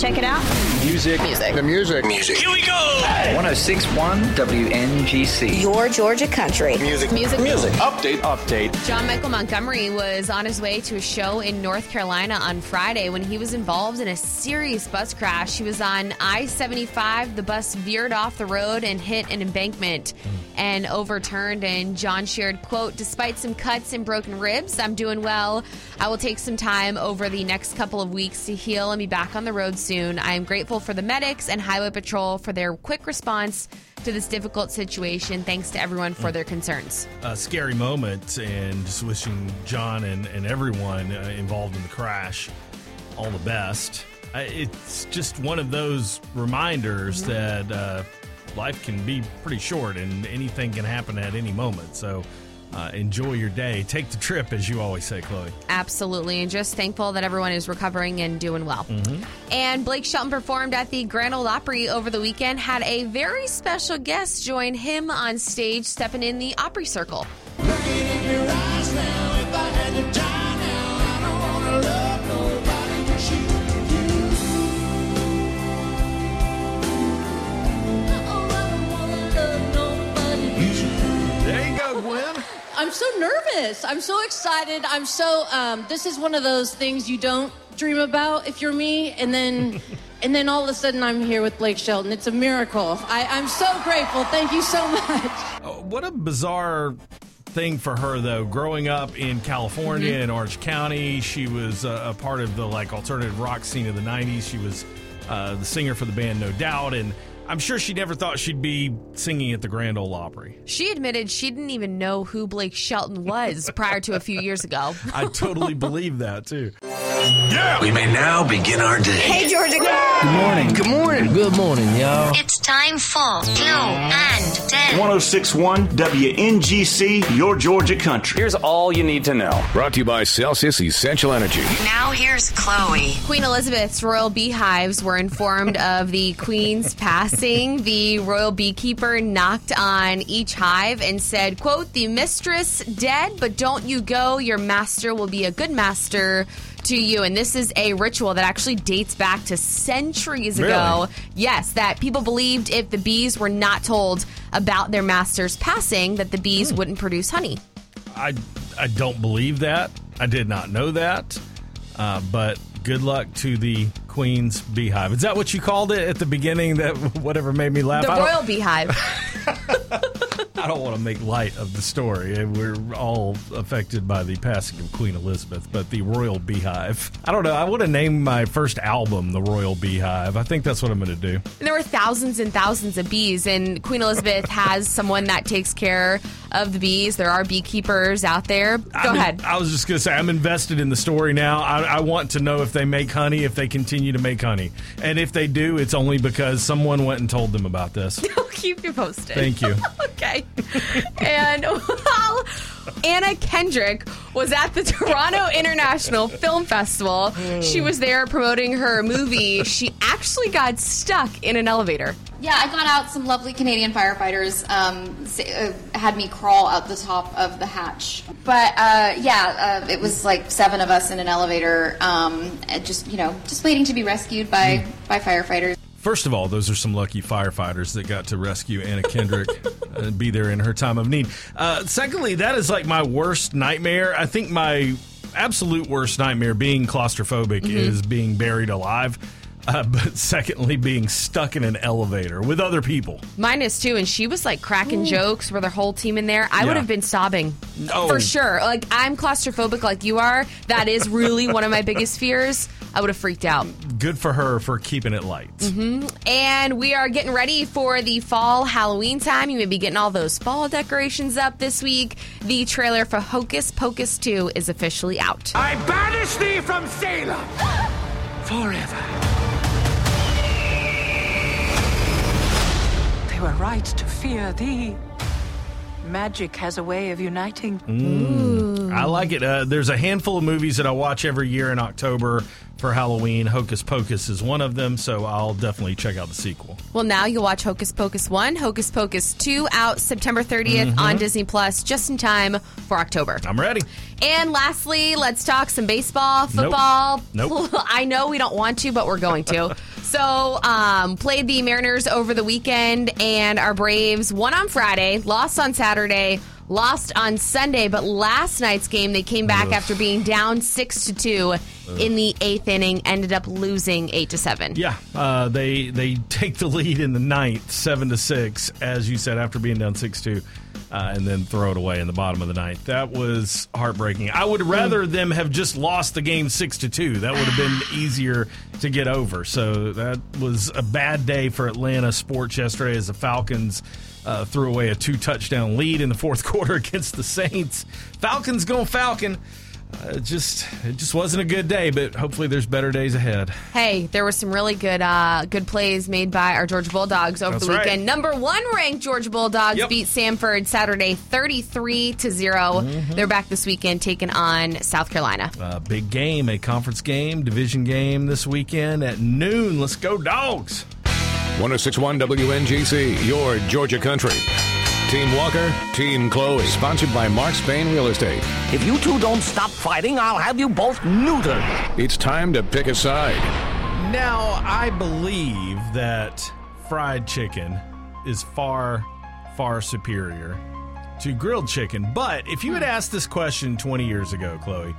Check it out. Music. Music. The music. Music. Here we go. 1061 WNGC. Your Georgia country. Music. Music. Music. Update. Update. John Michael Montgomery was on his way to a show in North Carolina on Friday when he was involved in a serious bus crash. He was on I 75. The bus veered off the road and hit an embankment and overturned. And John shared, quote, despite some cuts and broken ribs, I'm doing well. I will take some time over the next couple of weeks to heal and be back on the road soon. I am grateful for the medics and Highway Patrol for their quick response to this difficult situation. Thanks to everyone for their concerns. A scary moment, and just wishing John and, and everyone uh, involved in the crash all the best. Uh, it's just one of those reminders that uh, life can be pretty short and anything can happen at any moment. So uh, enjoy your day. Take the trip, as you always say, Chloe. Absolutely, and just thankful that everyone is recovering and doing well. And Blake Shelton performed at the Grand Ole Opry over the weekend, had a very special guest join him on stage, stepping in the Opry Circle. I'm so nervous. I'm so excited. I'm so um, this is one of those things you don't dream about if you're me, and then and then all of a sudden I'm here with Blake Shelton. It's a miracle. I, I'm so grateful. Thank you so much. Oh, what a bizarre thing for her though growing up in california in orange county she was uh, a part of the like alternative rock scene of the 90s she was uh, the singer for the band no doubt and i'm sure she never thought she'd be singing at the grand ole opry She admitted she didn't even know who Blake Shelton was prior to a few years ago. i totally believe that too We may now begin our day. Hey, Georgia. Good morning. Good morning. Good morning, y'all. It's time for Glow and Tell. 1061 WNGC, your Georgia country. Here's all you need to know. Brought to you by Celsius Essential Energy. Now here's Chloe. Queen Elizabeth's royal beehives were informed of the queen's passing. The royal beekeeper knocked on each hive and said, quote, the mistress dead, but don't you go. Your master will be a good master to you. And this is a ritual that actually dates back to centuries ago. Really? Yes, that people believed if the bees were not told about their master's passing, that the bees wouldn't produce honey. i i don't believe that i did not know that uh, but good luck to the queen's beehive is that what you called it at the beginning that whatever made me laugh The royal beehive. I don't want to make light of the story. We're all affected by the passing of Queen Elizabeth, but the Royal Beehive. I don't know. I would have named my first album The Royal Beehive. I think that's what I'm going to do. There were thousands and thousands of bees, and Queen Elizabeth has someone that takes care of the bees. There are beekeepers out there. Go I'm ahead. I was just going to say, I'm invested in the story now. I, I want to know if they make honey, if they continue to make honey. And if they do, it's only because someone went and told them about this. I'll keep you posted. Thank you. okay. And while Anna Kendrick was at the Toronto International Film Festival, she was there promoting her movie. She actually got stuck in an elevator. Yeah, I got out. Some lovely Canadian firefighters um, s- uh, had me crawl out the top of the hatch. But uh, yeah, uh, it was like seven of us in an elevator, um, just you know, just waiting to be rescued by by firefighters. First of all, those are some lucky firefighters that got to rescue Anna Kendrick and be there in her time of need. Uh, secondly, that is like my worst nightmare. I think my absolute worst nightmare, being claustrophobic, is being buried alive. Uh, but secondly, being stuck in an elevator with other people. Mine is too, and she was like cracking jokes with her whole team in there. I would have been sobbing Oh. for sure. Like I'm claustrophobic, like you are. That is really one of my biggest fears. I would have freaked out. Good for her for keeping it light. And we are getting ready for the fall Halloween time. You may be getting all those fall decorations up this week. The trailer for Hocus Pocus 2 is officially out. I banish thee from Salem forever. Right to fear thee. Magic has a way of uniting. I like it. Uh, there's a handful of movies that I watch every year in October for Halloween. Hocus Pocus is one of them, so I'll definitely check out the sequel. Well, now you'll watch Hocus Pocus 1, Hocus Pocus 2 out September 30th on Disney Plus, just in time for October. I'm ready. And lastly, let's talk some baseball, football. Nope. I know we don't want to, but we're going to. so, um, played the Mariners over the weekend, and our Braves won on Friday, lost on Saturday, lost on Sunday. But last night's game, they came back Ugh. after being down six to two in the eighth inning, ended up losing eight to seven. Yeah, uh, they they take the lead in the ninth, seven to six, as you said, after being down six two, uh, and then throw it away in the bottom of the ninth. That was heartbreaking. I would rather them have just lost the game six to two. That would have been easier to get over. So that was a bad day for Atlanta sports yesterday as the Falcons. Uh, threw away a two touchdown lead in the fourth quarter against the Saints. Falcons going Falcon. Uh, it just it just wasn't a good day, but hopefully there's better days ahead. Hey, there were some really good uh, good plays made by our Georgia Bulldogs over That's the right. weekend. Number one ranked Georgia Bulldogs Yep. beat Samford Saturday 33 to 0. Mm-hmm. They're back this weekend taking on South Carolina. A big game, a conference game, division game this weekend at noon. Let's go, dogs. 1061 WNGC, your Georgia country. Team Walker, Team Chloe, sponsored by Mark Spain Real Estate. If you two don't stop fighting, I'll have you both neutered. It's time to pick a side. Now, I believe that fried chicken is far, far superior to grilled chicken. But if you had asked this question 20 years ago, Chloe,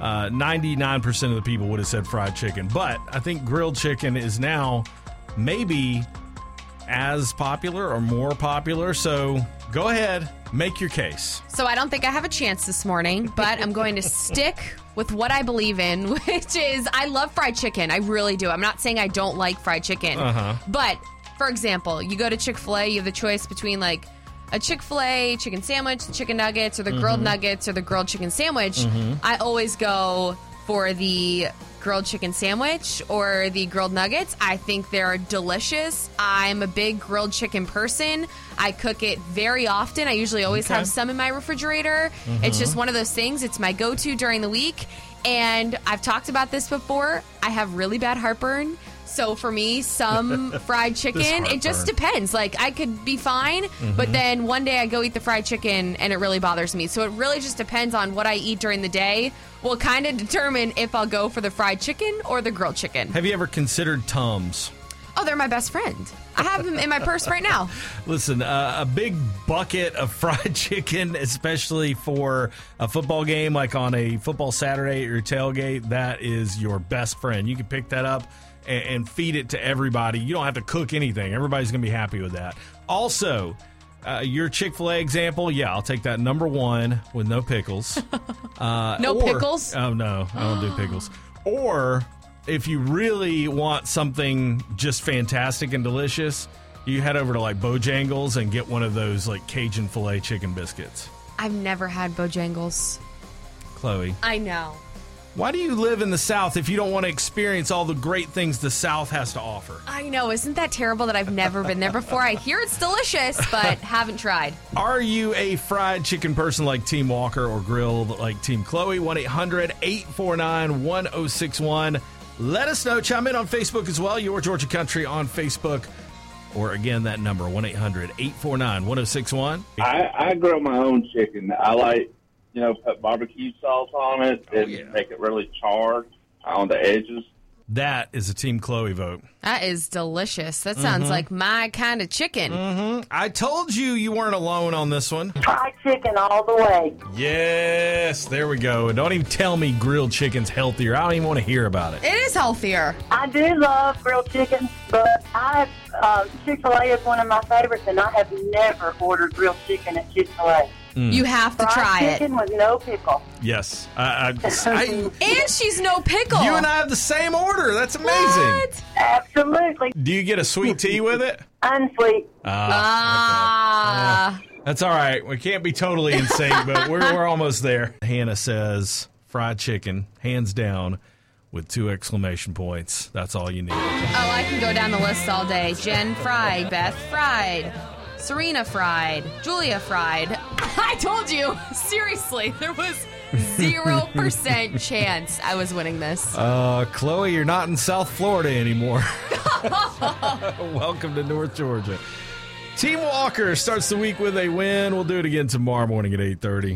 uh, 99% of the people would have said fried chicken. But I think grilled chicken is now maybe as popular or more popular. So go ahead, make your case. So I don't think I have a chance this morning, but I'm going to stick with what I believe in, which is I love fried chicken. I really do. I'm not saying I don't like fried chicken. Uh-huh. But for example, you go to Chick fil A, you have the choice between like a Chick fil A chicken sandwich, the chicken nuggets, or the grilled Mhm. nuggets, or the grilled chicken sandwich. Mhm. I always go for the grilled chicken sandwich or the grilled nuggets. I think they're delicious. I'm a big grilled chicken person. I cook it very often. I usually always Okay. have some in my refrigerator. It's Mhm. just one of those things. It's my go to during the week. And I've talked about this before. I have really bad heartburn. So for me, some fried chicken, it just depends. Like I could be fine, but Mhm. then one day I go eat the fried chicken and it really bothers me. So it really just depends on what I eat during the day. Will kind of determine if I'll go for the fried chicken or the grilled chicken. Have you ever considered Tums? Oh, they're my best friend. I have them in my purse right now. Listen, uh, a big bucket of fried chicken, especially for a football game, like on a football Saturday at your tailgate, that is your best friend. You can pick that up and, and feed it to everybody. You don't have to cook anything. Everybody's going to be happy with that. Also, uh, your Chick fil A example, yeah, I'll take that number one with no pickles. Uh, No or- pickles? Oh, no, I don't do pickles. Or if you really want something just fantastic and delicious, you head over to like Bojangles and get one of those like Cajun filet chicken biscuits. I've never had Bojangles. Chloe, I know. why do you live in the South if you don't want to experience all the great things the South has to offer? I know. Isn't that terrible that I've never been there before? I hear it's delicious, but haven't tried. Are you a fried chicken person like Team Walker or grilled like Team Chloe? 1 800 849 1061. Let us know. Chime in on Facebook as well. Your Georgia Country on Facebook. Or again, that number 1 800 849 1061. I, grow my own chicken. I like, you know, put barbecue sauce on it oh, and make it really charred on the edges. That is a Team Chloe vote. That is delicious. That sounds Mhm. like my kind of chicken. Mm-hmm. I told you you weren't alone on this one. Fried chicken all the way. Yes, there we go. And don't even tell me grilled chicken's healthier. I don't even want to hear about it. It is healthier. I do love grilled chicken, but I uh, Chick Fil A is one of my favorites, and I have never ordered grilled chicken at Chick Fil A. Mm. You have to Fried try it. chicken with no pickle. Yes. I, I, I, And she's no pickle. you and I have the same order. That's amazing. Absolutely. Do you get a sweet tea with it? Unsweet. Ah, Ah. That's all right. We can't be totally in sync, but we're, we're almost there. Hannah says fried chicken, hands down, with two exclamation points. That's all you need. Oh, I can go down the list all day. Jen fried, Beth fried, Serena fried, Julia fried. I told you, seriously, there was Zero percent chance I was winning this. Uh, Chloe, you're not in South Florida anymore. Welcome to North Georgia. Team Walker starts the week with a win. We'll do it again tomorrow morning at 8:30.